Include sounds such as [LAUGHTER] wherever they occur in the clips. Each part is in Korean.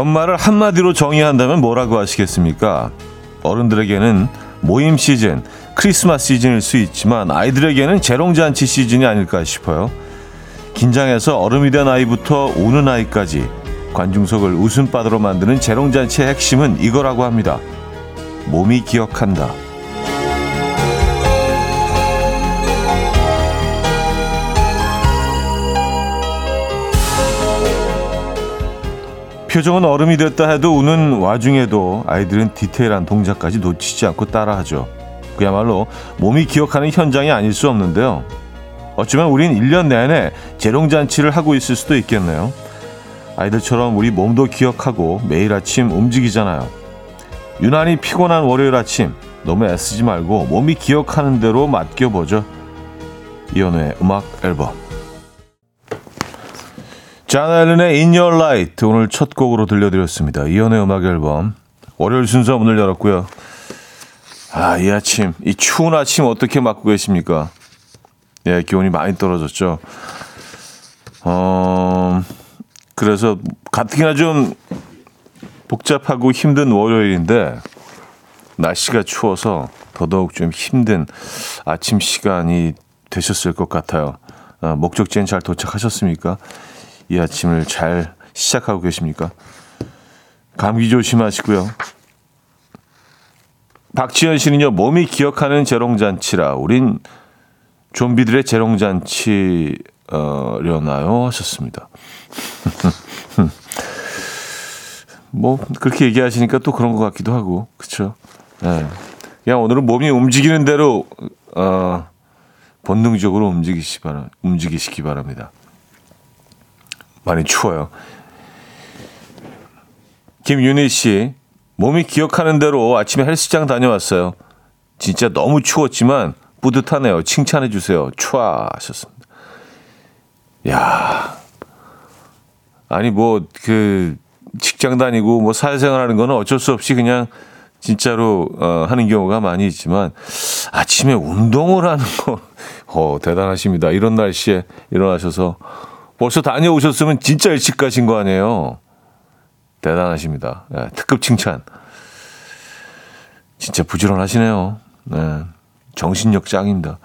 연말을 한마디로 정의한다면 뭐라고 하시겠습니까? 어른들에게는 모임 시즌, 크리스마스 시즌일 수 있지만 아이들에게는 재롱잔치 시즌이 아닐까 싶어요. 긴장해서 얼음이 된 아이부터 우는 아이까지 관중석을 웃음바다로 만드는 재롱잔치의 핵심은 이거라고 합니다. 몸이 기억한다. 표정은 얼음이 됐다 해도 우는 와중에도 아이들은 디테일한 동작까지 놓치지 않고 따라하죠. 그야말로 몸이 기억하는 현장이 아닐 수 없는데요. 어쩌면 우린 1년 내내 재롱잔치를 하고 있을 수도 있겠네요. 아이들처럼 우리 몸도 기억하고 매일 아침 움직이잖아요. 유난히 피곤한 월요일 아침 너무 애쓰지 말고 몸이 기억하는 대로 맡겨보죠. 이연우의 음악 앨범 잔 앨런의 In Your Light 오늘 첫 곡으로 들려드렸습니다. 이연의 음악 앨범 월요일 순서 문을 열었고요. 아, 이 아침, 이 추운 아침 어떻게 맞고 계십니까? 예, 기온이 많이 떨어졌죠. 어, 그래서 가뜩이나 좀 복잡하고 힘든 월요일인데 날씨가 추워서 더더욱 좀 힘든 아침 시간이 되셨을 것 같아요. 어, 목적지엔 잘 도착하셨습니까? 이 아침을 잘 시작하고 계십니까? 감기 조심하시고요. 박지현 씨는요, 몸이 기억하는 재롱잔치라, 우린 좀비들의 재롱잔치려나요? 하셨습니다. [LAUGHS] 뭐, 그렇게 얘기하시니까 또 그런 것 같기도 하고, 그쵸? 네. 그냥 오늘은 몸이 움직이는 대로, 어, 본능적으로 움직이시 바라, 움직이시기 바랍니다. 많이 추워요. 김윤희 씨, 몸이 기억하는 대로 아침에 헬스장 다녀왔어요. 진짜 너무 추웠지만 뿌듯하네요. 칭찬해 주세요. 추아 하셨습니다. 야. 아니 뭐 그 직장 다니고 뭐 사회생활 하는 거는 어쩔 수 없이 그냥 진짜로 어, 하는 경우가 많이 있지만 아침에 운동을 하는 거 어, 대단하십니다. 이런 날씨에 일어나셔서 벌써 다녀오셨으면 진짜 일찍 가신 거 아니에요. 대단하십니다. 네, 특급 칭찬. 진짜 부지런하시네요. 네, 정신력 짱입니다.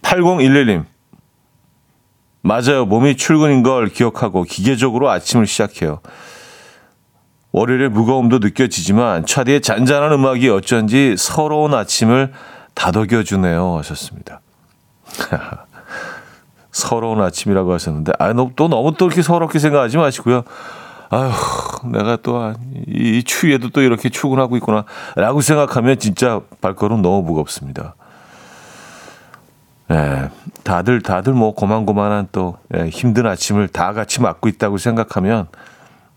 8011님. 맞아요. 몸이 출근인 걸 기억하고 기계적으로 아침을 시작해요. 월요일의 무거움도 느껴지지만 차디의 잔잔한 음악이 어쩐지 서러운 아침을 다독여주네요. 하셨습니다. [LAUGHS] 서러운 아침이라고 하셨는데, 아, 또 너무 또 이렇게 서럽게 생각하지 마시고요. 아휴, 내가 또, 이, 이 추위에도 또 이렇게 출근하고 있구나. 라고 생각하면 진짜 발걸음 너무 무겁습니다. 예, 다들, 다들 뭐 고만고만한 또 예, 힘든 아침을 다 같이 맞고 있다고 생각하면,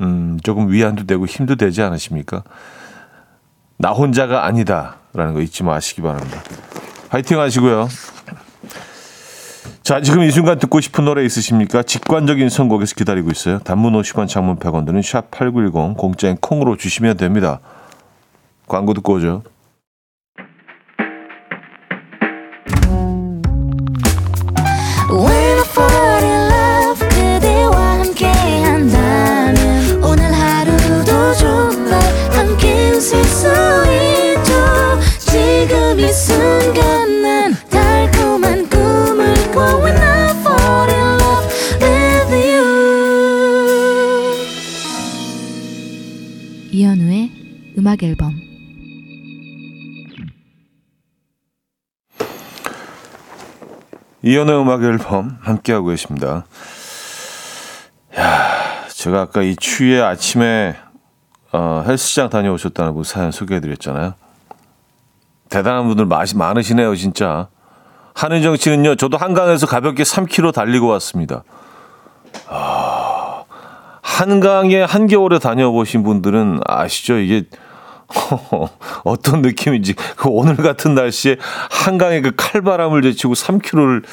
음, 조금 위안도 되고 힘도 되지 않으십니까? 나 혼자가 아니다. 라는 거 잊지 마시기 바랍니다. 화이팅 하시고요. 자, 지금 이 순간 듣고 싶은 노래 있으십니까? 직관적인 선곡에서 기다리고 있어요. 단문 50원, 장문 100원 드는 샵8910 공짜인 콩으로 주시면 됩니다. 광고 듣고 오죠. 음악 앨범 이연의 음악 앨범 함께하고 계십니다. 야, 제가 아까 이 추위에 아침에 어, 헬스장 다녀오셨다는 분 사연 소개해드렸잖아요. 대단한 분들 많이 많으시네요, 진짜. 한은정 씨는요, 저도 한강에서 가볍게 3km 달리고 왔습니다. 아, 한강에 한겨울에 다녀보신 분들은 아시죠? 이게 [LAUGHS] 어떤 느낌인지 그 오늘 같은 날씨에 한강에 그 칼바람을 제치고 3km를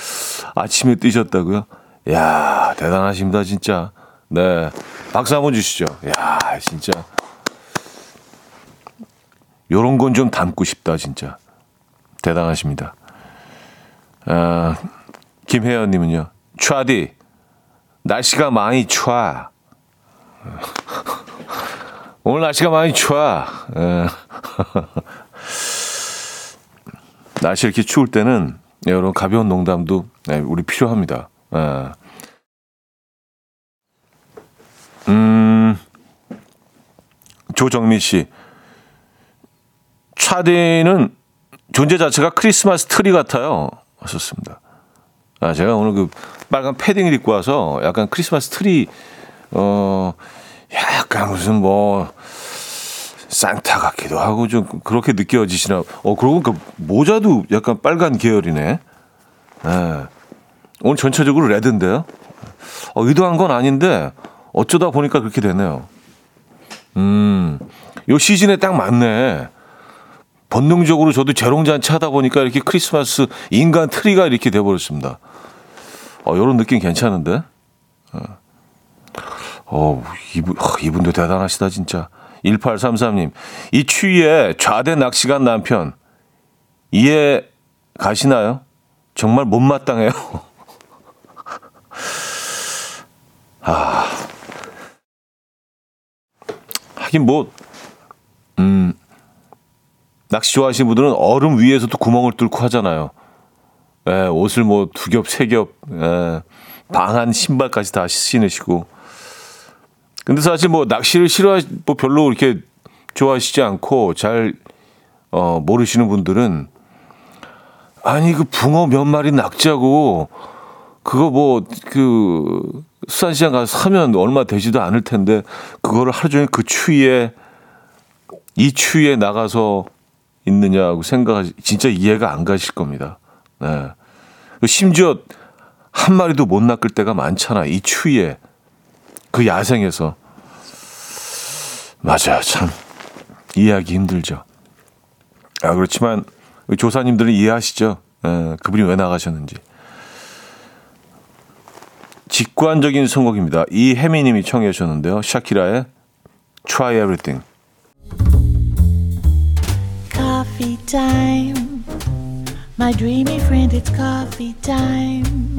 아침에 뛰셨다고요? 야 대단하십니다 진짜. 네 박수 한번 주시죠. 야 진짜 요런 건좀 담고 싶다 진짜 대단하십니다. 아, 김혜연님은요. 차디 날씨가 많이 추워. 오늘 날씨가 많이 추워. 예. [LAUGHS] 날씨 이렇게 추울 때는 여러분 가벼운 농담도 네, 우리 필요합니다. 예. 음, 조정민 씨. 차디는 존재 자체가 크리스마스 트리 같아요. 하셨습니다. 아, 제가 오늘 그 빨간 패딩을 입고 와서 약간 크리스마스 트리, 어, 약간 무슨 뭐, 산타 같기도 하고 좀 그렇게 느껴지시나. 어, 그러고 보니까 모자도 약간 빨간 계열이네. 예. 오늘 전체적으로 red인데요. 어, 의도한 건 아닌데 어쩌다 보니까 그렇게 되네요. 음, 요 시즌에 딱 맞네. 본능적으로 저도 재롱잔치 하다 보니까 이렇게 크리스마스 인간 트리가 이렇게 돼버렸습니다. 어, 요런 느낌 괜찮은데? 어, 어 이분, 어, 이분도 대단하시다, 진짜. 1833님, 이 추위에 좌대 낚시간 남편, 이해 가시나요? 정말 못마땅해요. [LAUGHS] 아. 하긴 뭐, 음, 낚시 좋아하시는 분들은 얼음 위에서도 구멍을 뚫고 하잖아요. 예, 옷을 뭐 두 겹, 세 겹, 예, 방한 신발까지 다 신으시고. 근데 사실 뭐 낚시를 싫어하, 뭐 별로 이렇게 좋아하시지 않고 잘, 어, 모르시는 분들은 아니, 그 붕어 몇 마리 낚자고 그거 뭐, 그, 수산시장 가서 사면 얼마 되지도 않을 텐데, 그거를 하루 종일 그 추위에, 이 추위에 나가서 있느냐고 생각하시, 진짜 이해가 안 가실 겁니다. 네. 심지어 한 마리도 못 낚을 때가 많잖아. 이 추위에. 그 야생에서. 맞아요. 참. 이해하기 힘들죠. 아, 그렇지만, 조사님들은 이해하시죠? 에, 그분이 왜 나가셨는지. 직관적인 선곡입니다. 이혜미님이 청해 주셨는데요. 샤키라의 Try Everything. Coffee. My dreamy friend, it's coffee time.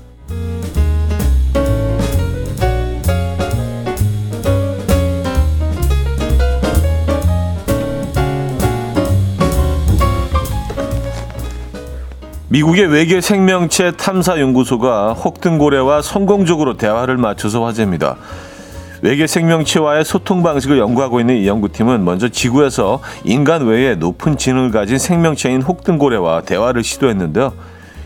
미국의 외계 생명체 탐사 연구소가 혹등고래와 성공적으로 대화를 맞춰서 화제입니다. 외계 생명체와의 소통 방식을 연구하고 있는 이 연구팀은 먼저 지구에서 인간 외에 높은 지능을 가진 생명체인 혹등고래와 대화를 시도했는데요.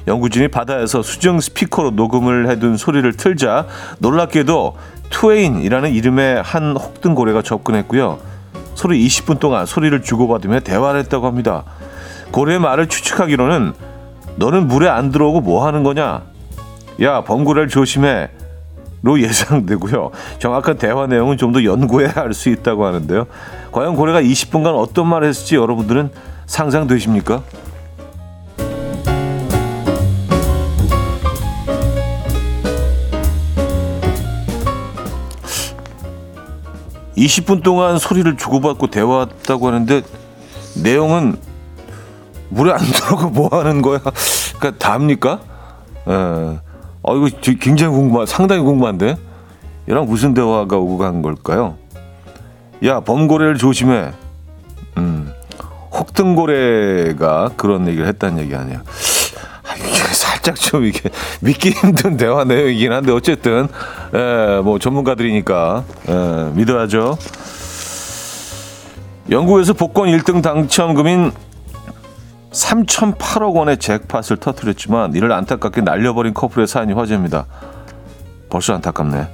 연구진이 바다에서 수중 스피커로 녹음을 해둔 소리를 틀자 놀랍게도 투웨인이라는 이름의 한 혹등고래가 접근했고요. 서로 20분 동안 소리를 주고받으며 대화를 했다고 합니다. 고래의 말을 추측하기로는 너는 물에 안 들어오고 뭐 하는 거냐? 야, 범고래를 조심해. 로 예상되고요. 정확한 대화 내용은 좀 더 연구해야 할수 있다고 하는데요. 과연 고래가 20분간 어떤 말을 했을지 여러분들은 상상되십니까? (20분) 동안 소리를 주고받고 대화했다고 하는데 내용은 물에 안 들어가 뭐 하는 거야? 그러니까 답니까? 예. 어, 이거 굉장히 궁금한, 상당히 궁금한데? 얘랑 무슨 대화가 오고 간 걸까요? 야, 범고래를 조심해. 음, 혹등고래가 그런 얘기를 했다는 얘기 아니야. 아, 이게 살짝 좀 이게 믿기 힘든 대화 내용이긴 한데, 어쨌든, 예, 뭐 전문가들이니까, 예, 믿어야죠. 영국에서 복권 1등 당첨금인 3,008억 원의 잭팟을 터뜨렸지만 이를 안타깝게 날려버린 커플의 사연이 화제입니다. 벌써 안타깝네.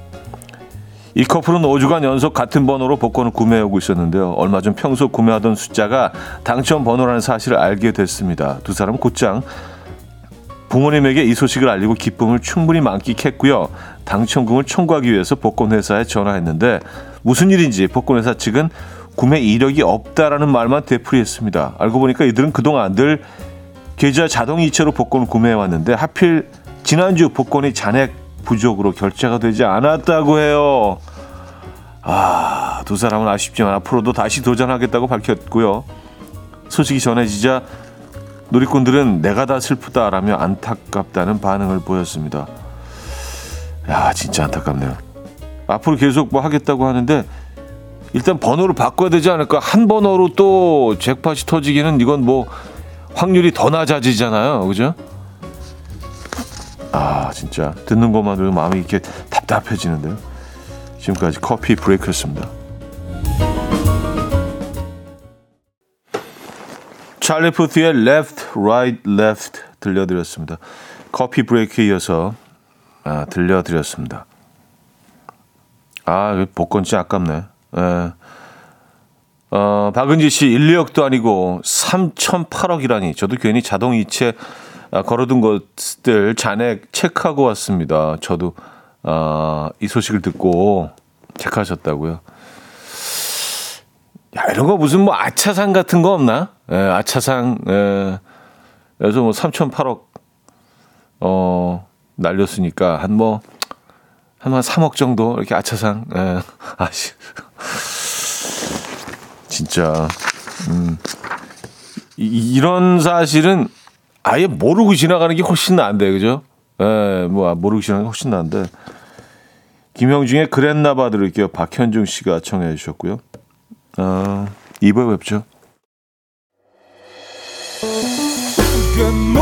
이 커플은 5주간 연속 같은 번호로 복권을 구매하고 있었는데요. 얼마 전 평소 구매하던 숫자가 당첨 번호라는 사실을 알게 됐습니다. 두 사람은 곧장 부모님에게 이 소식을 알리고 기쁨을 충분히 만끽했고요. 당첨금을 청구하기 위해서 복권회사에 전화했는데 무슨 일인지 복권회사 측은 구매 이력이 없다라는 말만 되풀이했습니다. 알고 보니까 이들은 그동안 늘 계좌 자동 이체로 복권을 구매해 왔는데 하필 지난주 복권이 잔액 부족으로 결제가 되지 않았다고 해요. 아, 두 사람은 아쉽지만 앞으로도 다시 도전하겠다고 밝혔고요. 소식이 전해지자 누리꾼들은 내가 다 슬프다라며 안타깝다는 반응을 보였습니다. 야, 진짜 안타깝네요. 앞으로 계속 뭐 하겠다고 하는데 일단 번호를 바꿔야 되지 않을까? 한 번호로 또 잭팟이 터지기는 이건 뭐 확률이 더 낮아지잖아요. 그죠? 아, 진짜 듣는 것만으로 마음이 이렇게 답답해지는데요. 지금까지 커피 브레이크였습니다. 찰리 푸트의 Left, Right, Left 들려드렸습니다. 커피 브레이크에 이어서 아, 들려드렸습니다. 아, 복권지 아깝네. 예. 어, 박은지 씨 1, 2억도 아니고 3,008억이라니. 저도 괜히 자동이체 아, 걸어둔 것들 잔액 체크하고 왔습니다. 저도 어, 이 소식을 듣고 체크하셨다고요. 야, 이런 거 무슨 뭐 아차상 같은 거 없나? 예, 아차상, 예. 그래서 뭐 3,008억, 어, 날렸으니까 한 뭐, 한, 한 3억 정도 이렇게 아차상, 예. 아씨. 진짜, 음. 이, 이런 사실은 아예 모르고 지나가는 게 훨씬 나은데, 그죠? 예, 뭐, 모르고 지나가는 게 훨씬 나은데. 김형중의 그랬나봐 들을게요. 박현중 씨가 청해 주셨고요. 어, 2부에 뵙죠. 금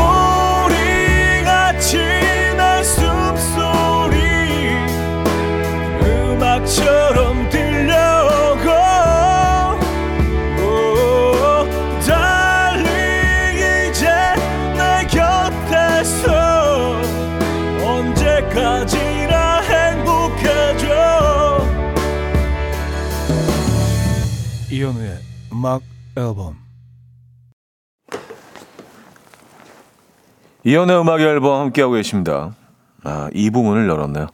음악 앨범 이현우의 음악 앨범 함께하고 계십니다. 아, 이 부분을 열었네요.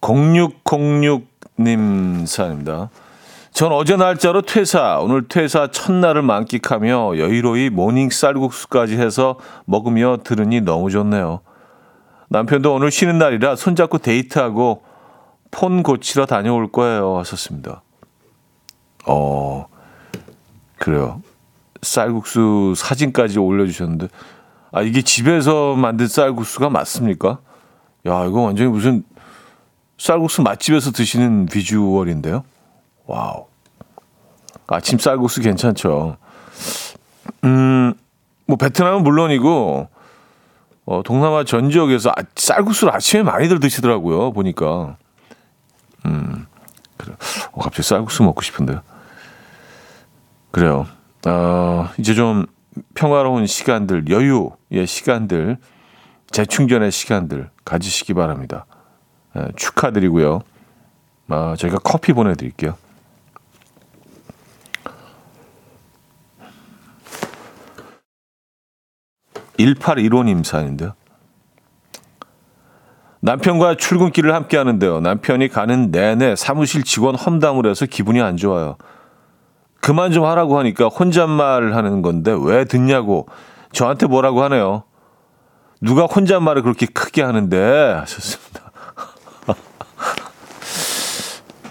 0606님 사연입니다. 전 어제 날짜로 퇴사, 오늘 퇴사 첫날을 만끽하며 여유로이 morning 쌀국수까지 해서 먹으며 들으니 너무 좋네요. 남편도 오늘 쉬는 날이라 손잡고 데이트하고 폰 고치러 다녀올 거예요. 하셨습니다. 어, 그래요. 쌀국수 사진까지 올려주셨는데, 아, 이게 집에서 만든 쌀국수가 맞습니까? 야, 이거 완전히 무슨 쌀국수 맛집에서 드시는 비주얼인데요? wow. 아침 쌀국수 괜찮죠. 음, 뭐, 베트남은 물론이고, 어, 동남아 전 지역에서 아, 쌀국수를 아침에 많이들 드시더라고요, 보니까. 음, 그래. 어, 갑자기 쌀국수 먹고 싶은데요. 그래요. 어, 이제 좀 평화로운 시간들, 여유의 시간들, 재충전의 시간들 가지시기 바랍니다. 예, 축하드리고요. 아, 저희가 커피 보내드릴게요. (1815님) 사연인데요. 남편과 출근길을 함께 하는데요. 남편이 가는 내내 사무실 직원 험담을 해서 기분이 안 좋아요. 그만 좀 하라고 하니까 혼잣말 하는 건데 왜 듣냐고 저한테 뭐라고 하네요. 누가 혼잣말을 그렇게 크게 하는데 하셨습니다. [LAUGHS]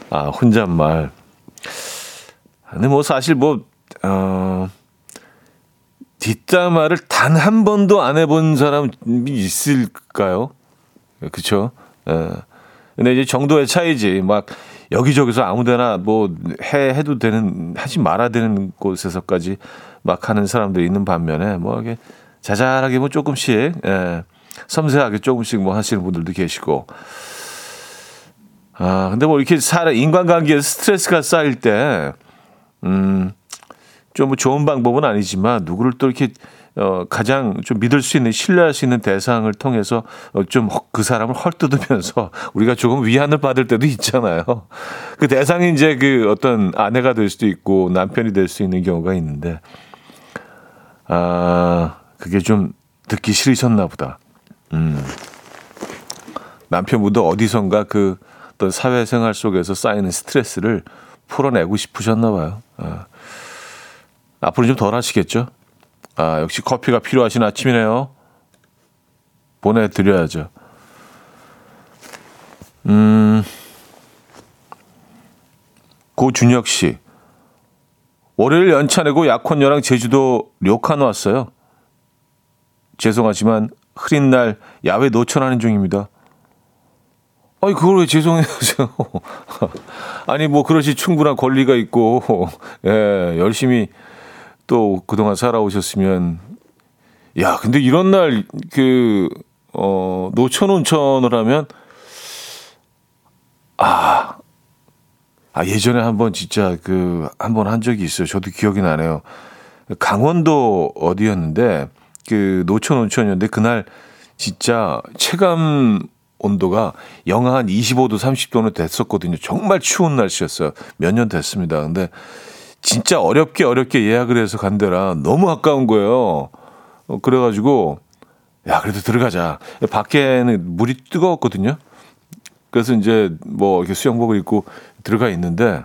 아, 혼잣말. 근데 뭐 사실 뭐, 어, 뒷담화를 단 한 번도 안 해본 사람이 있을까요? 예. 근데 이제 정도의 차이지. 막 여기저기서 아무데나 뭐 해 해도 되는 하지 말아야 되는 곳에서까지 막 하는 사람도 있는 반면에 뭐 이게 자잘하게 뭐 조금씩 예, 섬세하게 조금씩 뭐 하시는 분들도 계시고 아 근데 뭐 이렇게 사람 인간관계에 스트레스가 쌓일 때 음. 좀 뭐 좋은 방법은 아니지만 누구를 또 이렇게 어, 가장 좀 믿을 수 있는 신뢰할 수 있는 대상을 통해서 어, 좀 그 사람을 헐뜯으면서 [LAUGHS] 우리가 조금 위안을 받을 때도 있잖아요. 그 대상이 이제 그 어떤 아내가 될 수도 있고 남편이 될 수 있는 경우가 있는데 아 그게 좀 듣기 싫으셨나 보다. 음. 남편분도 어디선가 그 어떤 사회생활 속에서 쌓이는 스트레스를 풀어내고 싶으셨나 봐요. 아. 앞으로 좀 덜 하시겠죠? 아, 역시 커피가 필요하신 아침이네요. 보내드려야죠. 음, 고준혁 씨. 월요일 연차 내고 약혼녀랑 제주도 료칸 왔어요. 죄송하지만 흐린 날 야외 노천하는 중입니다. 아니 그걸 왜 죄송해요? [LAUGHS] 아니 뭐 그러시 충분한 권리가 있고 [LAUGHS] 예 열심히 또 그동안 살아오셨으면 야 근데 이런 날 그 어 노천 온천을 하면 아, 아 예전에 한번 진짜 그 한번 한 적이 있어요. 저도 기억이 나네요. 강원도 어디였는데 그 노천 온천이었는데 그날 진짜 체감 온도가 영하 한 25도, 30도는 됐었거든요. 정말 추운 날씨였어요. 몇 년 됐습니다. 근데 진짜 어렵게 어렵게 예약을 해서 간 데라 너무 아까운 거예요. 어, 그래가지고, 야, 그래도 들어가자. 밖에는 물이 뜨거웠거든요. 그래서 이제 뭐 이렇게 수영복을 입고 들어가 있는데,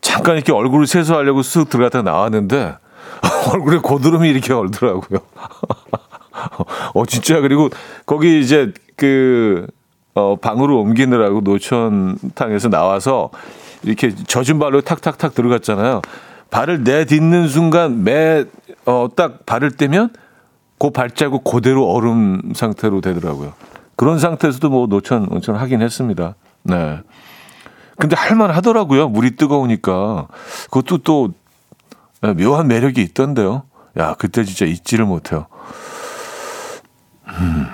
잠깐 이렇게 얼굴을 세수하려고 쓱 들어갔다가 나왔는데, [LAUGHS] 얼굴에 고드름이 이렇게 얼더라고요. [LAUGHS] 어, 진짜. 그리고 거기 이제 그, 어, 방으로 옮기느라고 노천탕에서 나와서 이렇게 젖은 발로 탁탁탁 들어갔잖아요. 발을 내딛는 순간 매, 어, 딱 발을 떼면 그 발자국 그대로 얼음 상태로 되더라고요. 그런 상태에서도 뭐 노천, 온천 하긴 했습니다. 네. 근데 할만 하더라고요. 물이 뜨거우니까. 그것도 또 묘한 매력이 있던데요. 야, 그때 진짜 잊지를 못해요. 음,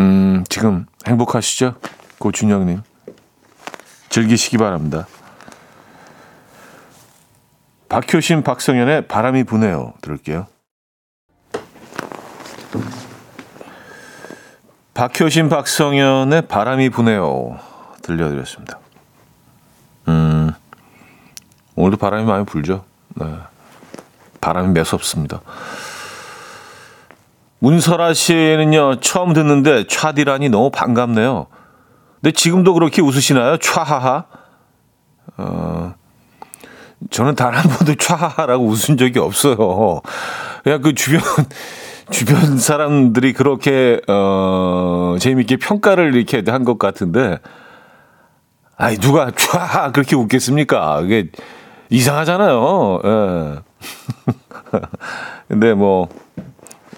음 지금 행복하시죠? 고준영님. 즐기시기 바랍니다. 박효신, 박성현의 바람이 부네요. 들을게요. 박효신, 박성현의 바람이 부네요. 들려드렸습니다. 음, 오늘도 바람이 많이 불죠. 네. 바람이 매섭습니다. 문설아 씨는요, 처음 듣는데 차디라니 너무 반갑네요. 근데 지금도 그렇게 웃으시나요? 촤하하? 어, 저는 단 한 번도 촤하하라고 웃은 적이 없어요. 그냥 그 주변, [LAUGHS] 주변 사람들이 그렇게, 어, 재미있게 평가를 이렇게 한 것 같은데, 아이, 누가 촤하 그렇게 웃겠습니까? 그게 이상하잖아요. 예. [LAUGHS] 근데 뭐,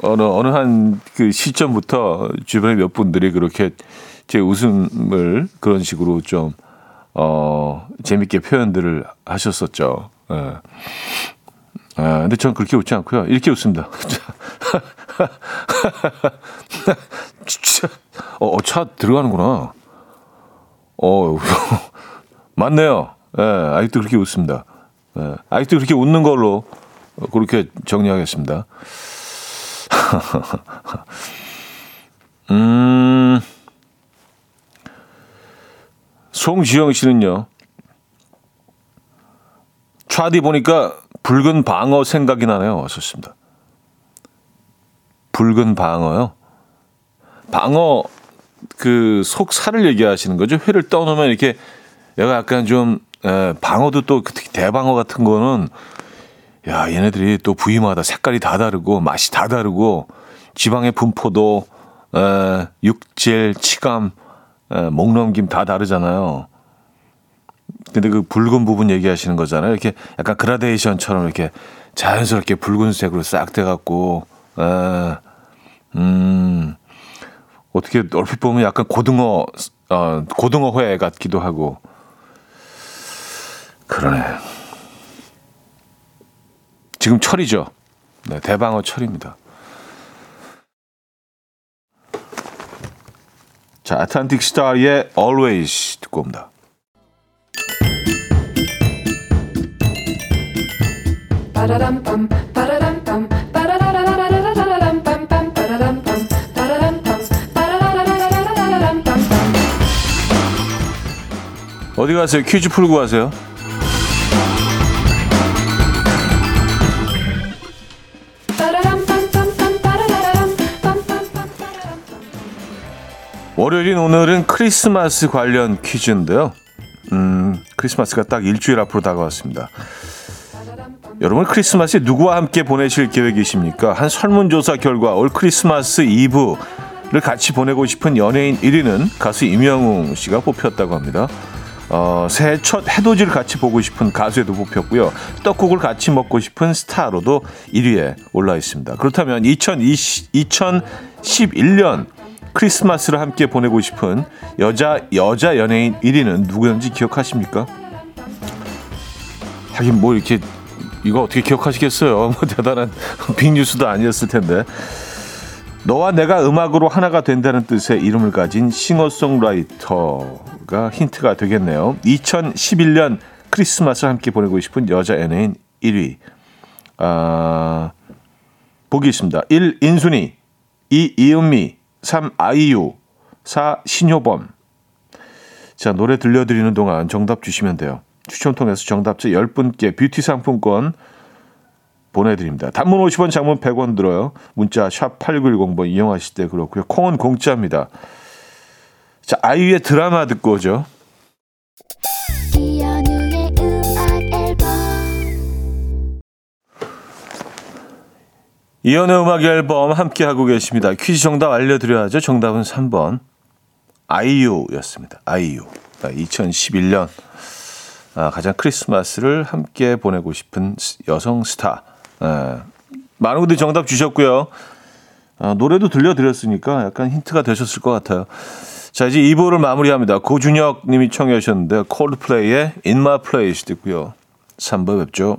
어느, 어느 한 그 시점부터 주변에 몇 분들이 그렇게 제 웃음을 그런 식으로 좀, 어, 재밌게 표현들을 하셨었죠. 예. 아, 근데 전 그렇게 웃지 않고요. 이렇게 웃습니다. [LAUGHS] 어, 어, 차 들어가는구나. 어, [LAUGHS] 맞네요. 예, 아직도 그렇게 웃습니다. 예, 아직도 그렇게 웃는 걸로 그렇게 정리하겠습니다. [LAUGHS] 음, 송지영 씨는요. 차디 보니까 붉은 방어 생각이 나네요. 왔었습니다. 붉은 방어요. 방어 그 속살을 얘기하시는 거죠. 회를 떠놓으면 이렇게 얘가 약간 좀 에, 방어도 또 특히 대방어 같은 거는 야 얘네들이 또 부위마다 색깔이 다 다르고 맛이 다 다르고 지방의 분포도 에, 육질, 치감, 에, 목넘김 다 다르잖아요. 근데 그 붉은 부분 얘기하시는 거잖아요. 이렇게 약간 그라데이션처럼 이렇게 자연스럽게 붉은색으로 싹 돼갖고, 에, 음, 어떻게 얼핏 보면 약간 고등어, 어, 고등어 회 같기도 하고. 그러네. 지금 철이죠. 네, 대방어 철입니다. 자, 아틀란틱 스타의 Always 듣고 옵니다. 어디 가세요? 퀴즈 풀고 가세요. 월요일인 오늘은 크리스마스 관련 퀴즈인데요. 음, 크리스마스가 딱 일주일 앞으로 다가왔습니다. 여러분 크리스마스에 누구와 함께 보내실 계획이십니까? 한 설문조사 결과 올 크리스마스 이브를 같이 보내고 싶은 연예인 1위는 가수 임영웅 씨가 뽑혔다고 합니다. 어, 새해 첫 해돋이를 같이 보고 싶은 가수에도 뽑혔고요. 떡국을 같이 먹고 싶은 스타로도 1위에 올라 있습니다. 그렇다면 2020, 2011년 크리스마스를 함께 보내고 싶은 여자 여자 연예인 1위는 누구였는지 기억하십니까? 하긴 뭐 이렇게 이거 어떻게 기억하시겠어요? [LAUGHS] 뭐 대단한 빅뉴스도 아니었을 텐데. 너와 내가 음악으로 하나가 된다는 뜻의 이름을 가진 싱어송라이터가 힌트가 되겠네요. 2011년 크리스마스 함께 보내고 싶은 여자 연예인 1위. 아, 보기 있습니다. 1. 인순이 2. 이은미 3. 아이유 4. 신효범 자, 노래 들려드리는 동안 정답 주시면 돼요. 추첨 통해서 정답자 10분께 뷰티 상품권 보내드립니다. 단문 50원, 장문 100원 들어요. 문자 샵 8910번 이용하실 때 그렇고요. 콩은 공짜입니다. 자, 아이유의 드라마 듣고 오죠. 이연의 음악 앨범 함께 하고 계십니다. 퀴즈 정답 알려드려야죠. 정답은 3번 아이유였습니다. 아이유. 2011년 아, 가장 크리스마스를 함께 보내고 싶은 여성 스타. 아, 많은 분들이 정답 주셨고요. 아, 노래도 들려드렸으니까 약간 힌트가 되셨을 것 같아요. 자, 이제 2부를 마무리합니다. 고준혁 님이 청해 주셨는데 콜드플레이의 In My Place 듣고요. 3부 뵙죠.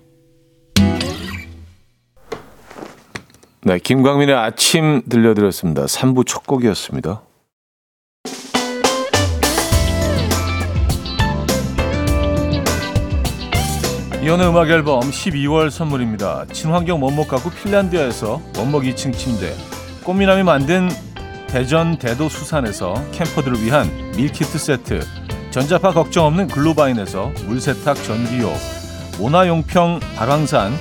네, 김광민의 아침 들려드렸습니다. 3부 첫 곡이었습니다. 이혼의 음악 앨범 12월 선물입니다. 친환경 원목 가구 핀란드에서 원목 2층 침대, 꽃미남이 만든 대전 대도 수산에서 캠퍼들을 위한 밀키트 세트, 전자파 걱정 없는 글로바인에서 물세탁 전기요, 모나용평 발왕산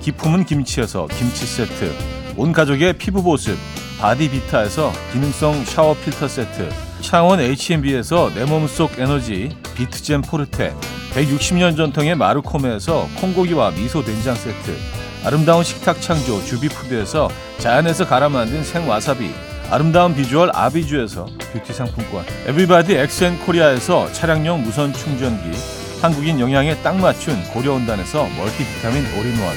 기품은 김치에서 김치 세트, 온 가족의 피부 보습 바디비타에서 기능성 샤워 필터 세트, 창원 H&B에서 내 몸속 에너지 비트젠 포르테, 160년 전통의 마르코메에서 콩고기와 미소 된장 세트, 아름다운 식탁 창조 주비푸드에서 자연에서 갈아 만든 생와사비, 아름다운 비주얼 아비주에서 뷰티 상품권, 에브리바디 엑센 코리아에서 차량용 무선 충전기, 한국인 영양에 딱 맞춘 고려은단에서 멀티비타민 올인원,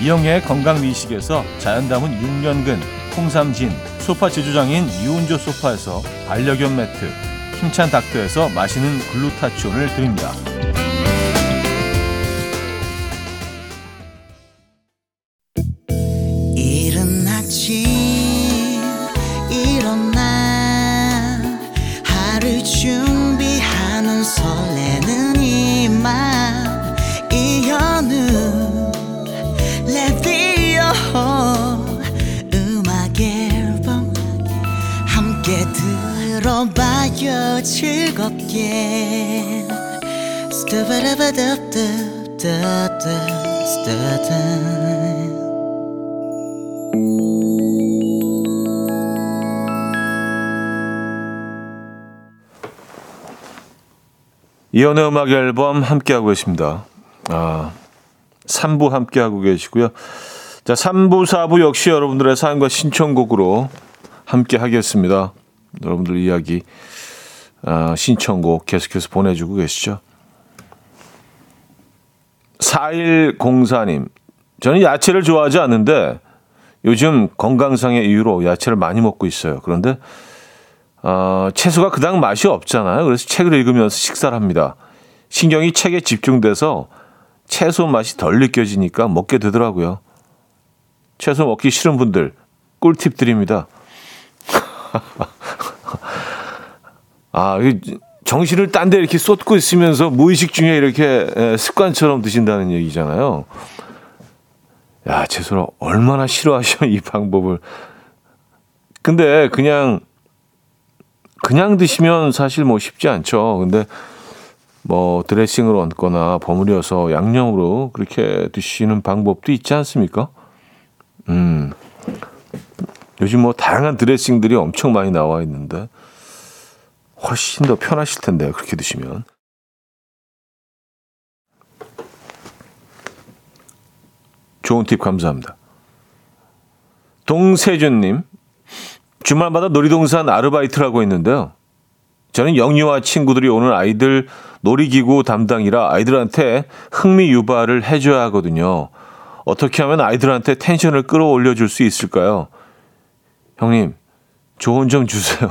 이영애의 건강미식에서 자연 담은 6년근 홍삼진, 소파 제조장인 유운조 소파에서 반려견 매트, 힘찬 닥터에서 마시는 글루타치온을 드립니다. 즐겁게 스타바라바답답답답답 이연의 음악 앨범 함께하고 계십니다. 아, 3부 함께하고 계시고요. 자, 3부, 4부 역시 여러분들의 사연과 신청곡으로 함께 하겠습니다. 여러분들 이야기, 아, 신청곡 계속해서 보내주고 계시죠. 4104님, 저는 야채를 좋아하지 않는데 요즘 건강상의 이유로 야채를 많이 먹고 있어요. 그런데 어, 채소가 그닥 맛이 없잖아요. 그래서 책을 읽으면서 식사를 합니다. 신경이 책에 집중돼서 채소 맛이 덜 느껴지니까 먹게 되더라고요. 채소 먹기 싫은 분들 꿀팁 드립니다. [LAUGHS] 아, 이 정신을 딴 데 이렇게 쏟고 있으면서 무의식 중에 이렇게 에, 습관처럼 드신다는 얘기잖아요. 야, 채소를 얼마나 싫어하셔, 이 방법을. 근데 그냥, 그냥 드시면 사실 뭐 쉽지 않죠. 근데 뭐 드레싱으로 얹거나 버무려서 양념으로 그렇게 드시는 방법도 있지 않습니까? 음. 요즘 뭐 다양한 드레싱들이 엄청 많이 나와 있는데 훨씬 더 편하실 텐데요. 그렇게 드시면. 좋은 팁 감사합니다. 동세준님, 주말마다 놀이동산 아르바이트를 하고 있는데요. 저는 영유아 친구들이 오는 아이들 놀이기구 담당이라 아이들한테 흥미 유발을 해줘야 하거든요. 어떻게 하면 아이들한테 텐션을 끌어올려 줄 수 있을까요? 형님, 조언 좀 주세요.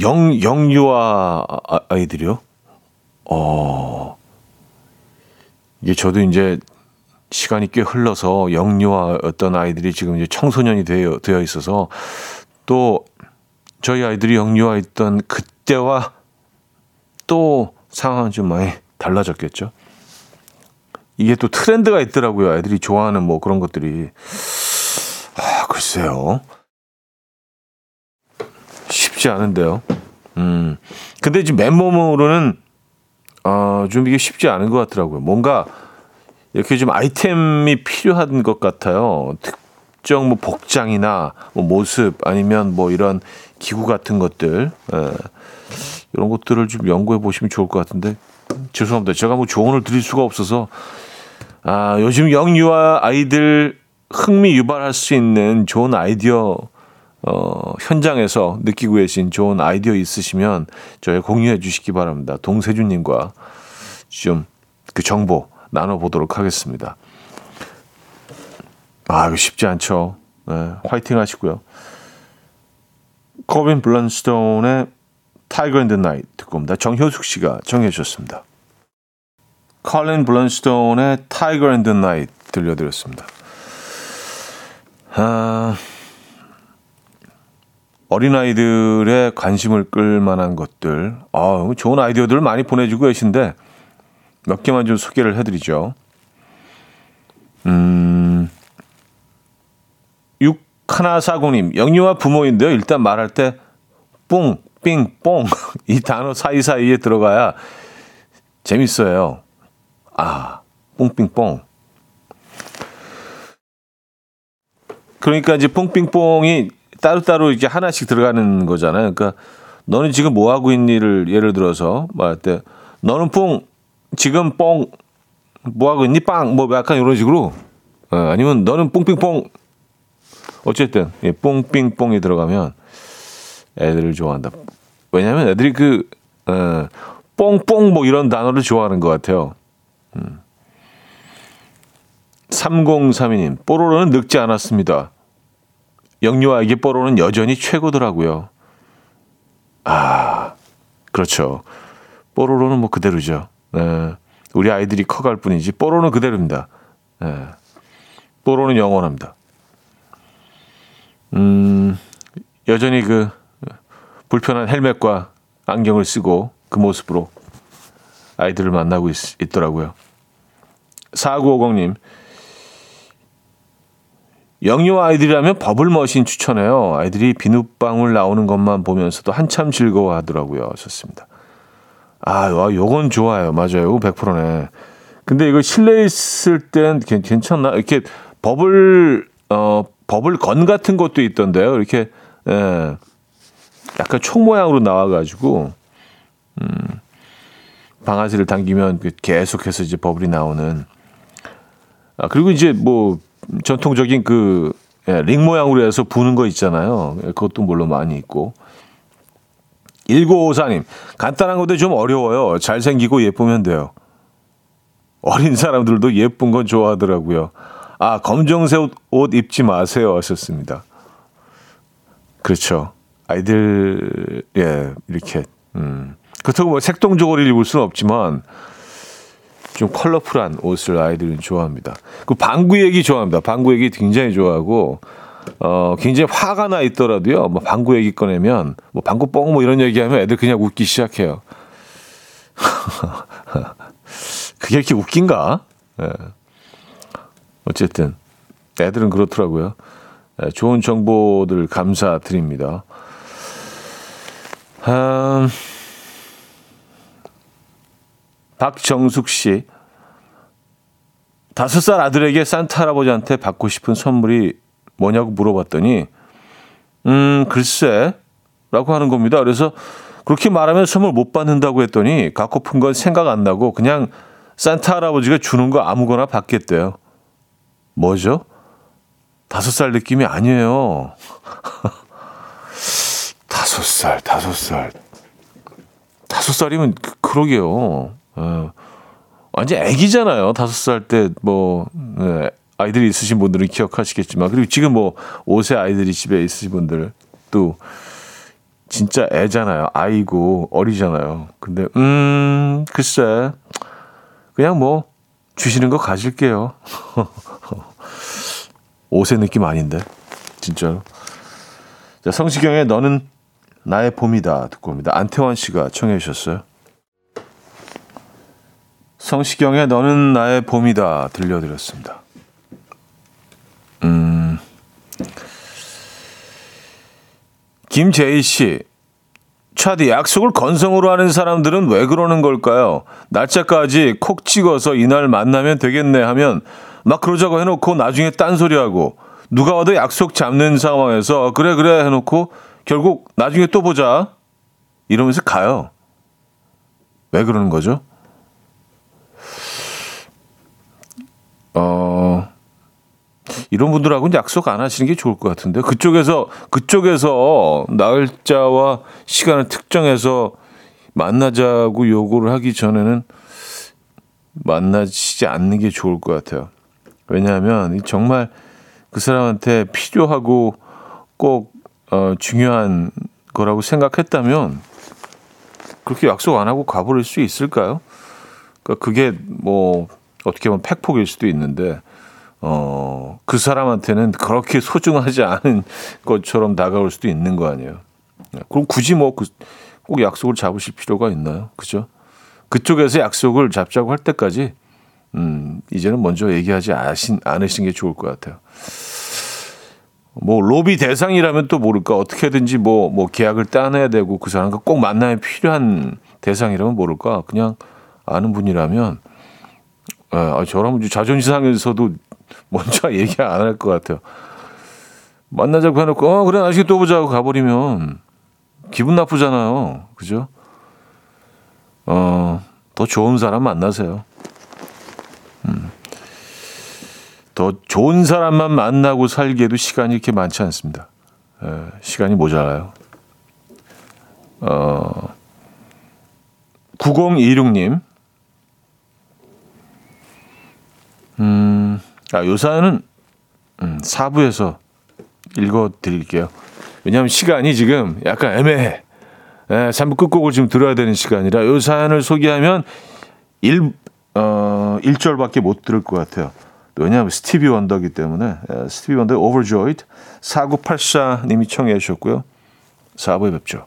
영, 영유아 아- 아이들이요? 어, 이게 저도 이제 시간이 꽤 흘러서 영유아 어떤 아이들이 지금 이제 청소년이 되어, 되어 있어서 또 저희 아이들이 영유아 있던 그때와 또 상황은 좀 많이 달라졌겠죠. 이게 또 트렌드가 있더라고요. 아이들이 좋아하는 뭐 그런 것들이. 아, 글쎄요. 쉽지 않은데요. 음. 근데 지금 맨몸으로는 어, 좀 이게 쉽지 않은 것 같더라고요. 뭔가 이렇게 좀 아이템이 필요한 것 같아요. 특정 뭐 복장이나 뭐 모습 아니면 뭐 이런 기구 같은 것들 예. 이런 것들을 좀 연구해 보시면 좋을 것 같은데 죄송합니다. 제가 뭐 조언을 드릴 수가 없어서 아 요즘 영유아 아이들 흥미 유발할 수 있는 좋은 아이디어 어, 현장에서 느끼고 계신 좋은 아이디어 있으시면 저희 공유해 주시기 바랍니다. 동세준님과 좀 그 정보 나눠보도록 하겠습니다. 아, 이거 쉽지 않죠. 네, 화이팅 하시고요. 콜린 블런스톤의 Tiger in the Night 듣고 옵니다. 정효숙 씨가 정해 주셨습니다. 콜린 블런스톤의 Tiger in the Night 들려드렸습니다. 아, 어린아이들의 관심을 끌 만한 것들, 아, 좋은 아이디어들을 많이 보내주고 계신데, 몇 개만 좀 소개를 해드리죠. 음, 6140님, 영유아 부모인데요. 일단 말할 때, 뿡, 삥, 뽕. [LAUGHS] 이 단어 사이사이에 들어가야 재밌어요. 아, 뽕삥뽕. 그러니까 이제 뽕삥뽕이 따로따로 이제 하나씩 들어가는 거잖아요. 그러니까 너는 지금 뭐 하고 있니를 예를 들어서 말할 때 너는 뽕 지금 뽕 뭐 하고 있니 빵 뭐 약간 이런 식으로 어, 아니면 너는 뽕삥뽕 어쨌든 예, 뽕삥뽕이 들어가면 애들을 좋아한다. 왜냐하면 애들이 그 어, 뽕뽕 뭐 이런 단어를 좋아하는 것 같아요. 음. 3032님 뽀로로는 늙지 않았습니다. 영유아에게 뽀로는 여전히 최고더라고요. 아, 그렇죠. 뽀로로는 뭐 그대로죠. 네. 우리 아이들이 커갈 뿐이지 뽀로는 그대로입니다. 네. 뽀로는 영원합니다. 음, 여전히 그 불편한 헬멧과 안경을 쓰고 그 모습으로 아이들을 만나고 있, 있더라고요. 4950님, 영유아 아이들이라면 버블머신 추천해요. 아이들이 비눗방울 나오는 것만 보면서도 한참 즐거워하더라고요. 좋습니다. 아, 와, 요건 좋아요. 맞아요. 100%네. 근데 이거 실내에 있을 땐 괜- 괜찮나? 이렇게 버블, 어, 버블 건 같은 것도 있던데요. 이렇게, 예. 약간 총 모양으로 나와가지고, 음, 방아쇠를 당기면 그 계속해서 이제 버블이 나오는. 아, 그리고 이제 뭐, 전통적인 그, 예, 링 모양으로 해서 부는 거 있잖아요. 예, 그것도 물론 많이 있고. 1954님, 간단한 건데 좀 어려워요. 잘생기고 예쁘면 돼요. 어린 사람들도 예쁜 건 좋아하더라고요. 아, 검정색 옷, 옷 입지 마세요. 하셨습니다. 그렇죠. 아이들, 예, 이렇게, 음. 그렇다고 뭐 색동저고리를 입을 수는 없지만, 좀 컬러풀한 옷을 아이들은 좋아합니다. 그 방구 얘기 좋아합니다. 방구 얘기 굉장히 좋아하고, 어, 굉장히 화가 나 있더라도요, 뭐 방구 얘기 꺼내면, 뭐 방구 뻥 뭐 이런 얘기하면 애들 그냥 웃기 시작해요. [LAUGHS] 그게 이렇게 웃긴가? 예. 어쨌든, 애들은 그렇더라고요. 예, 좋은 정보들 감사드립니다. 음, 박정숙 씨. 다섯 살 아들에게 산타 할아버지한테 받고 싶은 선물이 뭐냐고 물어봤더니, 음, 글쎄, 라고 하는 겁니다. 그래서 그렇게 말하면 선물 못 받는다고 했더니, 갖고픈 건 생각 안 나고 그냥 산타 할아버지가 주는 거 아무거나 받겠대요. 뭐죠? 다섯 살 느낌이 아니에요. [LAUGHS] 다섯 살, 다섯 살. 다섯 살이면 그, 그러게요. 어. 완전 애기잖아요. 다섯 살 때 뭐 네, 아이들이 있으신 분들은 기억하시겠지만 그리고 지금 뭐 5세 아이들이 집에 있으신 분들 또 진짜 애잖아요. 아이고 어리잖아요. 근데 음 글쎄 그냥 뭐 주시는 거 가질게요. [LAUGHS] 5세 느낌 아닌데 진짜로. 자 성시경의 너는 나의 봄이다 듣고 옵니다. 안태원 씨가 청해 주셨어요. 성시경의 너는 나의 봄이다 들려드렸습니다. 음, 김재희 씨, 차디 약속을 건성으로 하는 사람들은 왜 그러는 걸까요? 날짜까지 콕 찍어서 이날 만나면 되겠네 하면 막 그러자고 해놓고 나중에 딴소리하고 누가 와도 약속 잡는 상황에서 그래 그래 해놓고 결국 나중에 또 보자 이러면서 가요. 왜 그러는 거죠? 어, 이런 분들하고는 약속 안 하시는 게 좋을 것 같은데 그쪽에서 그쪽에서 날짜와 시간을 특정해서 만나자고 요구를 하기 전에는 만나시지 않는 게 좋을 것 같아요. 왜냐하면 정말 그 사람한테 필요하고 꼭 어, 중요한 거라고 생각했다면 그렇게 약속 안 하고 가버릴 수 있을까요? 그러니까 그게 뭐 어떻게 보면 팩폭일 수도 있는데 어, 그 사람한테는 그렇게 소중하지 않은 것처럼 다가올 수도 있는 거 아니에요. 그럼 굳이 뭐 꼭 약속을 잡으실 필요가 있나요? 그죠? 그쪽에서 약속을 잡자고 할 때까지 음, 이제는 먼저 얘기하지 않으신, 않으신 게 좋을 것 같아요. 뭐 로비 대상이라면 또 모를까 어떻게든지 뭐뭐 계약을 따내야 되고 그 사람과 꼭 만남이 필요한 대상이라면 모를까 그냥 아는 분이라면 예, 아, 저라면 자존심 상에서도 먼저 [LAUGHS] 얘기 안 할 것 같아요. 만나자고 해놓고 어 그래 나중에 또 보자고 가버리면 기분 나쁘잖아요. 그죠? 어, 더 좋은 사람 만나세요. 음. 더 좋은 사람만 만나고 살기에도 시간이 이렇게 많지 않습니다. 에, 시간이 모자라요. 어, 9026님. 음, 아, 요 사연은 음, 4부에서 읽어 드릴게요. 왜냐하면 시간이 지금 약간 애매해. 예, 3부 끝곡을 지금 들어야 되는 시간이라 요 사연을 소개하면 1, 어, 1절밖에 못 들을 것 같아요. 왜냐하면 스티비 원더기 때문에 예, 스티비 원더의 Overjoyed 4984님이 청해 주셨고요. 4부에 뵙죠.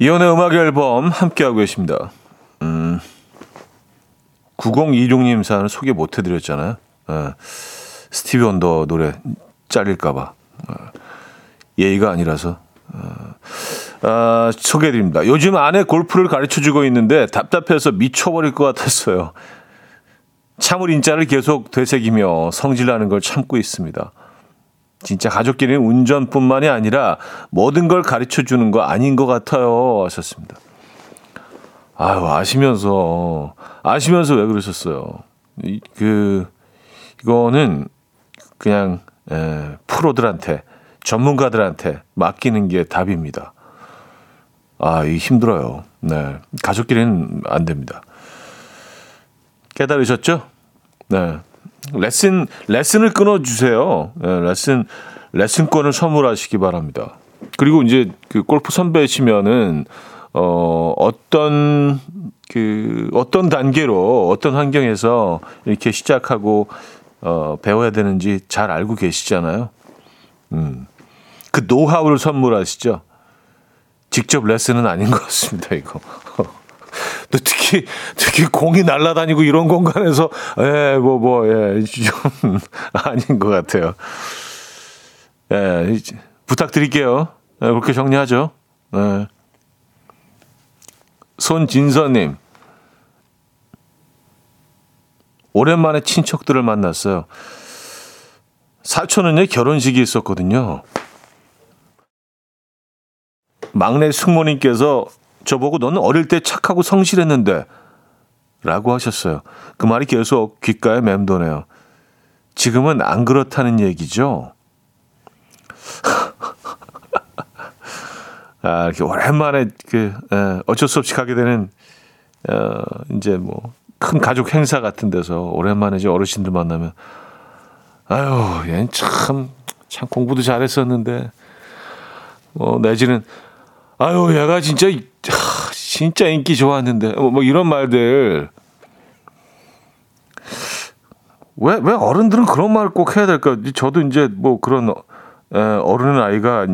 이혼의 음악 앨범 함께하고 계십니다. 음, 9026님 사연을 소개 못 해드렸잖아요. 예, 스티비 원더 노래 잘릴까봐. 예, 예의가 아니라서. 어, 아, 소개해드립니다. 요즘 아내 골프를 가르쳐주고 있는데 답답해서 미쳐버릴 것 같았어요. 참을 인자를 계속 되새기며 성질나는 걸 참고 있습니다. 진짜 가족끼리는 운전뿐만이 아니라 모든 걸 가르쳐 주는 거 아닌 것 같아요. 하셨습니다. 아유, 아시면서, 아시면서 왜 그러셨어요? 이, 그, 이거는 그냥, 에, 프로들한테, 전문가들한테 맡기는 게 답입니다. 아, 이 힘들어요. 네. 가족끼리는 안 됩니다. 깨달으셨죠? 네. 레슨 레슨을 끊어 주세요. 네, 레슨 레슨권을 선물하시기 바랍니다. 그리고 이제 그 골프 선배시면은 어, 어떤 그 어떤 단계로 어떤 환경에서 이렇게 시작하고 어, 배워야 되는지 잘 알고 계시잖아요. 음. 그 노하우를 선물하시죠. 직접 레슨은 아닌 것 같습니다, 이거. 또 특히, 특히 공이 날아다니고 이런 공간에서, 예, 뭐, 뭐, 예, 좀 [LAUGHS] 아닌 것 같아요. 예, 부탁드릴게요. 예, 그렇게 정리하죠. 예. 손진서님. 오랜만에 친척들을 만났어요. 사촌은요, 결혼식이 있었거든요. 막내 숙모님께서 저보고 너는 어릴 때 착하고 성실했는데 라고 하셨어요. 그 말이 계속 귓가에 맴도네요. 지금은 안 그렇다는 얘기죠. [LAUGHS] 아, 이렇게 오랜만에 그 에, 어쩔 수 없이 가게 되는 어, 이제 뭐 큰 가족 행사 같은 데서 오랜만에 이제 어르신들 만나면 아유, 얘는 참, 참 공부도 잘했었는데 뭐 내지는 아유, 얘가 진짜 하, 진짜 인기 좋았는데 뭐, 뭐 이런 말들 왜, 왜 어른들은 그런 말 꼭 해야 될까? 저도 이제 뭐 그런 에, 어른 아이가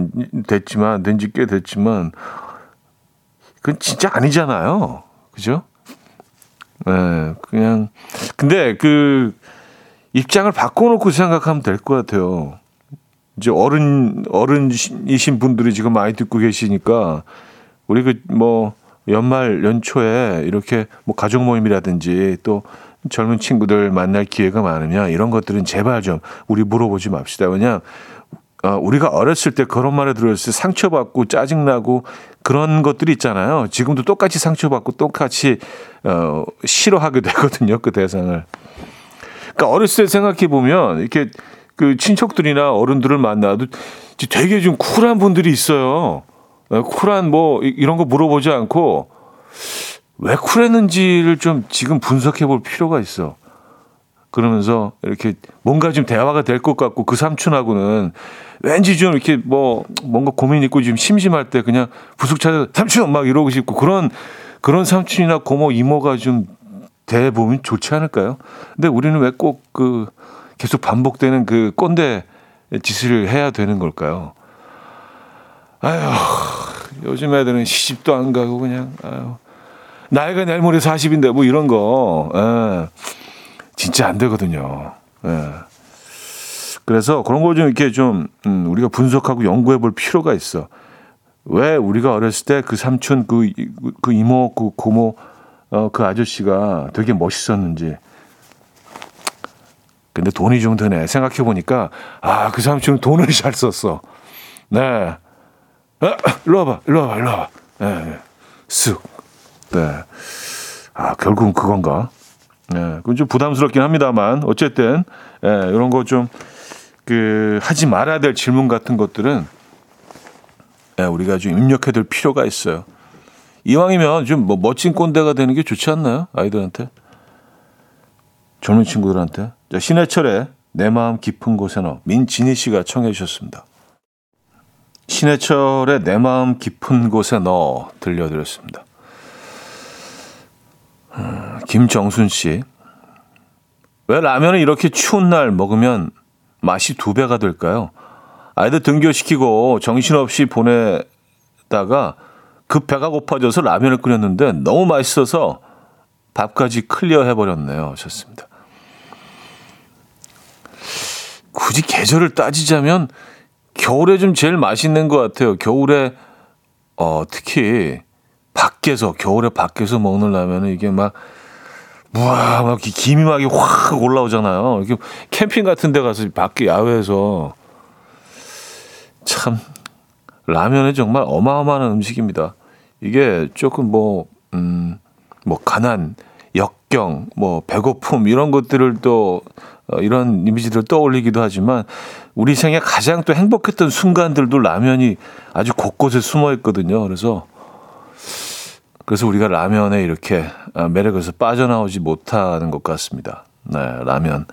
됐지만, 된지 꽤 됐지만, 그건 진짜 아니잖아요. 그죠? 예, 그냥, 근데 그, 입장을 바꿔놓고 생각하면 될 것 같아요. 이제 어른, 어른이신 분들이 지금 많이 듣고 계시니까, 우리 그 뭐, 연말, 연초에 이렇게 뭐 가족 모임이라든지 또 젊은 친구들 만날 기회가 많으면 이런 것들은 제발 좀 우리 물어보지 맙시다. 왜냐, 어, 우리가 어렸을 때 그런 말을 들었을 때 상처받고 짜증나고 그런 것들이 있잖아요. 지금도 똑같이 상처받고 똑같이 어, 싫어하게 되거든요. 그 대상을. 그러니까 어렸을 때 생각해 보면 이렇게 그 친척들이나 어른들을 만나도 되게 좀 쿨한 분들이 있어요. 어, 쿨한 뭐 이- 이런 거 물어보지 않고 왜 쿨했는지를 좀 지금 분석해 볼 필요가 있어. 그러면서 이렇게 뭔가 좀 대화가 될 것 같고 그 삼촌하고는 왠지 좀 이렇게 뭐 뭔가 고민 있고 좀 심심할 때 그냥 부숙 찾아 삼촌 막 이러고 싶고 그런 그런 삼촌이나 고모 이모가 좀 대보면 좋지 않을까요? 근데 우리는 왜 꼭 그 계속 반복되는 그 꼰대 짓을 해야 되는 걸까요? 아휴 요즘 애들은 시집도 안 가고 그냥 아유 나이가 내일 모레 40인데 뭐 이런 거 예. 진짜 안 되거든요. 예. 그래서 그런 걸좀 이렇게 좀 음, 우리가 분석하고 연구해 볼 필요가 있어. 왜 우리가 어렸을 때 그 삼촌, 그, 이- 그 이모, 그 고모, 어, 그 아저씨가 되게 멋있었는지. 근데 돈이 좀 드네. 생각해 보니까, 아, 그 삼촌은 돈을 [LAUGHS] 잘 썼어. 네. 아, 일로 와봐, 일로 와봐, 일로 와봐. 네, 네. 쓱. 네. 아, 결국은 그건가? 예, 그건 좀 부담스럽긴 합니다만 어쨌든 예, 이런 거 좀 그 하지 말아야 될 질문 같은 것들은 예, 우리가 좀 입력해둘 필요가 있어요. 이왕이면 좀 뭐 멋진 꼰대가 되는 게 좋지 않나요? 아이들한테 젊은 친구들한테 자, 신해철의 내 마음 깊은 곳에 너 민진희 씨가 청해 주셨습니다. 신해철의 내 마음 깊은 곳에 너 들려드렸습니다. 김정순 씨. 왜 라면을 이렇게 추운 날 먹으면 맛이 두 배가 될까요? 아이들 등교시키고 정신없이 보내다가 급 배가 고파져서 라면을 끓였는데 너무 맛있어서 밥까지 클리어 해버렸네요. 하셨습니다. 굳이 계절을 따지자면 겨울에 좀 제일 맛있는 것 같아요. 겨울에 어, 특히 밖에서 겨울에 밖에서 먹는 라면은 이게 막 우와 막 기- 김이 막이 확 올라오잖아요. 이렇게 캠핑 같은 데 가서 밖에 야외에서 참 라면은 정말 어마어마한 음식입니다. 이게 조금 뭐 음, 뭐 가난, 역경, 뭐 배고픔 이런 것들을 또 어, 이런 이미지들을 떠올리기도 하지만 우리 생에 가장 또 행복했던 순간들도 라면이 아주 곳곳에 숨어 있거든요. 그래서 그래서 우리가 라면에 이렇게 아, 매력에서 빠져나오지 못하는 것 같습니다. 네, 라면.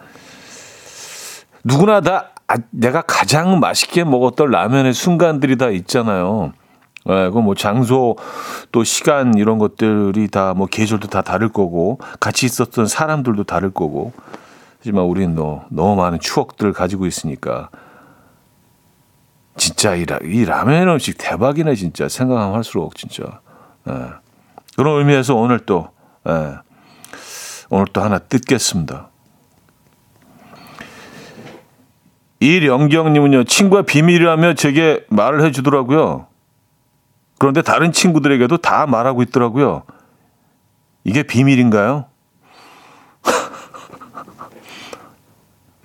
누구나 다 아, 내가 가장 맛있게 먹었던 라면의 순간들이 다 있잖아요. 예, 그건 뭐 장소 또 시간 이런 것들이 다 뭐 계절도 다 다를 거고 같이 있었던 사람들도 다를 거고 하지만 우리는 너, 너무 많은 추억들을 가지고 있으니까 진짜 이, 라, 이 라면 음식 대박이네 진짜 생각하면 할수록 진짜 예. 그런 의미에서 오늘 또 예, 오늘 또 하나 뜯겠습니다. 이영경님은요 친구가 비밀이라며 제게 말을 해주더라고요. 그런데 다른 친구들에게도 다 말하고 있더라고요. 이게 비밀인가요?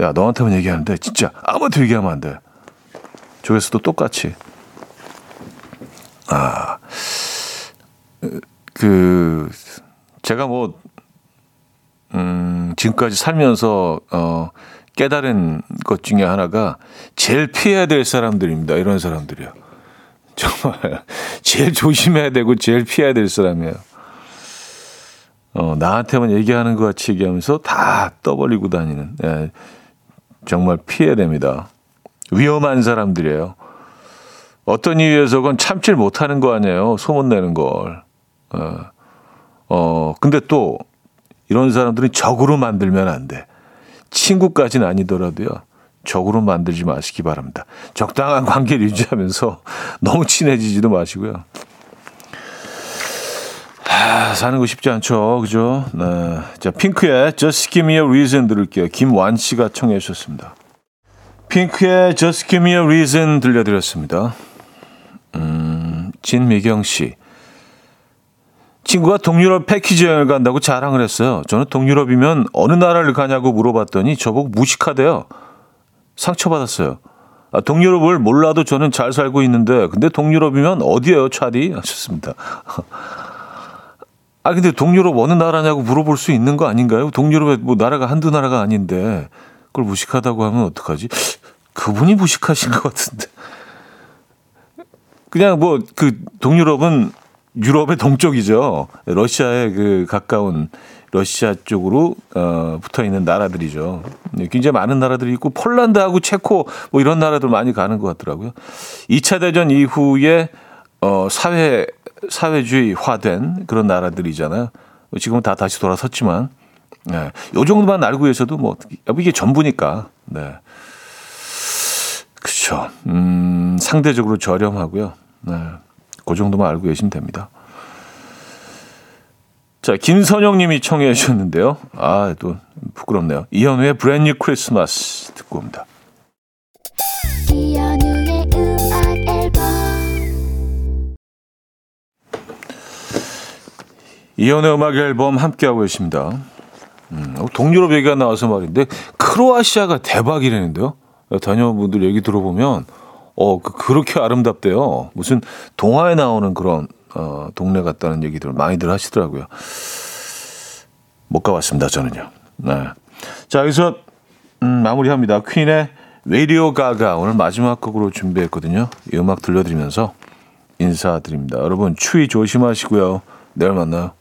야 너한테만 얘기하는데 진짜 아무한테 얘기하면 안 돼. 저기서도 똑같이. 아, 그 제가 뭐 음, 지금까지 살면서 어, 깨달은 것 중에 하나가 제일 피해야 될 사람들입니다. 이런 사람들이요. [LAUGHS] 정말 제일 조심해야 되고 제일 피해야 될 사람이에요. 어, 나한테만 얘기하는 것 같이 얘기하면서 다 떠벌리고 다니는. 예, 정말 피해야 됩니다. 위험한 사람들이에요. 어떤 이유에서건 참질 못하는 거 아니에요. 소문내는 걸. 어, 어, 근데 또 이런 사람들은 적으로 만들면 안 돼. 친구까지는 아니더라도요. 적으로 만들지 마시기 바랍니다. 적당한 관계를 유지하면서 [LAUGHS] 너무 친해지지도 마시고요. 하, 사는 거 쉽지 않죠. 그죠? 네. 자, 핑크의 Just Give Me a Reason 들을게요. 김완 씨가 청해 주셨습니다. 핑크의 Just Give Me a Reason 들려드렸습니다. 음, 진미경 씨. 친구가 동유럽 패키지 여행을 간다고 자랑을 했어요. 저는 동유럽이면 어느 나라를 가냐고 물어봤더니 저보고 무식하대요. 상처받았어요. 아, 동유럽을 몰라도 저는 잘 살고 있는데 근데 동유럽이면 어디예요, 차디? 하셨습니다. 아 [LAUGHS] 근데 동유럽 어느 나라냐고 물어볼 수 있는 거 아닌가요? 동유럽에 뭐 나라가 한두 나라가 아닌데 그걸 무식하다고 하면 어떡하지? 그분이 무식하신 것 같은데. 그냥 뭐 그 동유럽은 유럽의 동쪽이죠. 러시아에 그 가까운 러시아 쪽으로 어, 붙어 있는 나라들이죠. 네, 굉장히 많은 나라들이 있고 폴란드하고 체코 뭐 이런 나라들 많이 가는 것 같더라고요. 2차 대전 이후에 어, 사회 사회주의화된 그런 나라들이잖아요. 지금은 다 다시 돌아섰지만, 네, 요 정도만 알고 계셔도 뭐 이게 전부니까, 네, 그렇죠. 음, 상대적으로 저렴하고요. 네, 그 정도만 알고 계시면 됩니다. 자, 김선영 님이 청해 주셨는데요. 아, 또 부끄럽네요. 이현우의 브랜뉴 크리스마스 듣고 옵니다. 이연의 음악 앨범 함께하고 계십니다. 음, 동유럽 얘기가 나와서 말인데 크로아시아가 대박이라는데요. 다녀온 분들 얘기 들어보면 어 그, 그렇게 아름답대요. 무슨 동화에 나오는 그런 어, 동네 같다는 얘기들 많이들 하시더라고요. 못 가봤습니다 저는요. 네. 자 여기서 음, 마무리합니다. 퀸의 레디오 가가 오늘 마지막 곡으로 준비했거든요. 이 음악 들려드리면서 인사드립니다. 여러분 추위 조심하시고요. 내일 만나요.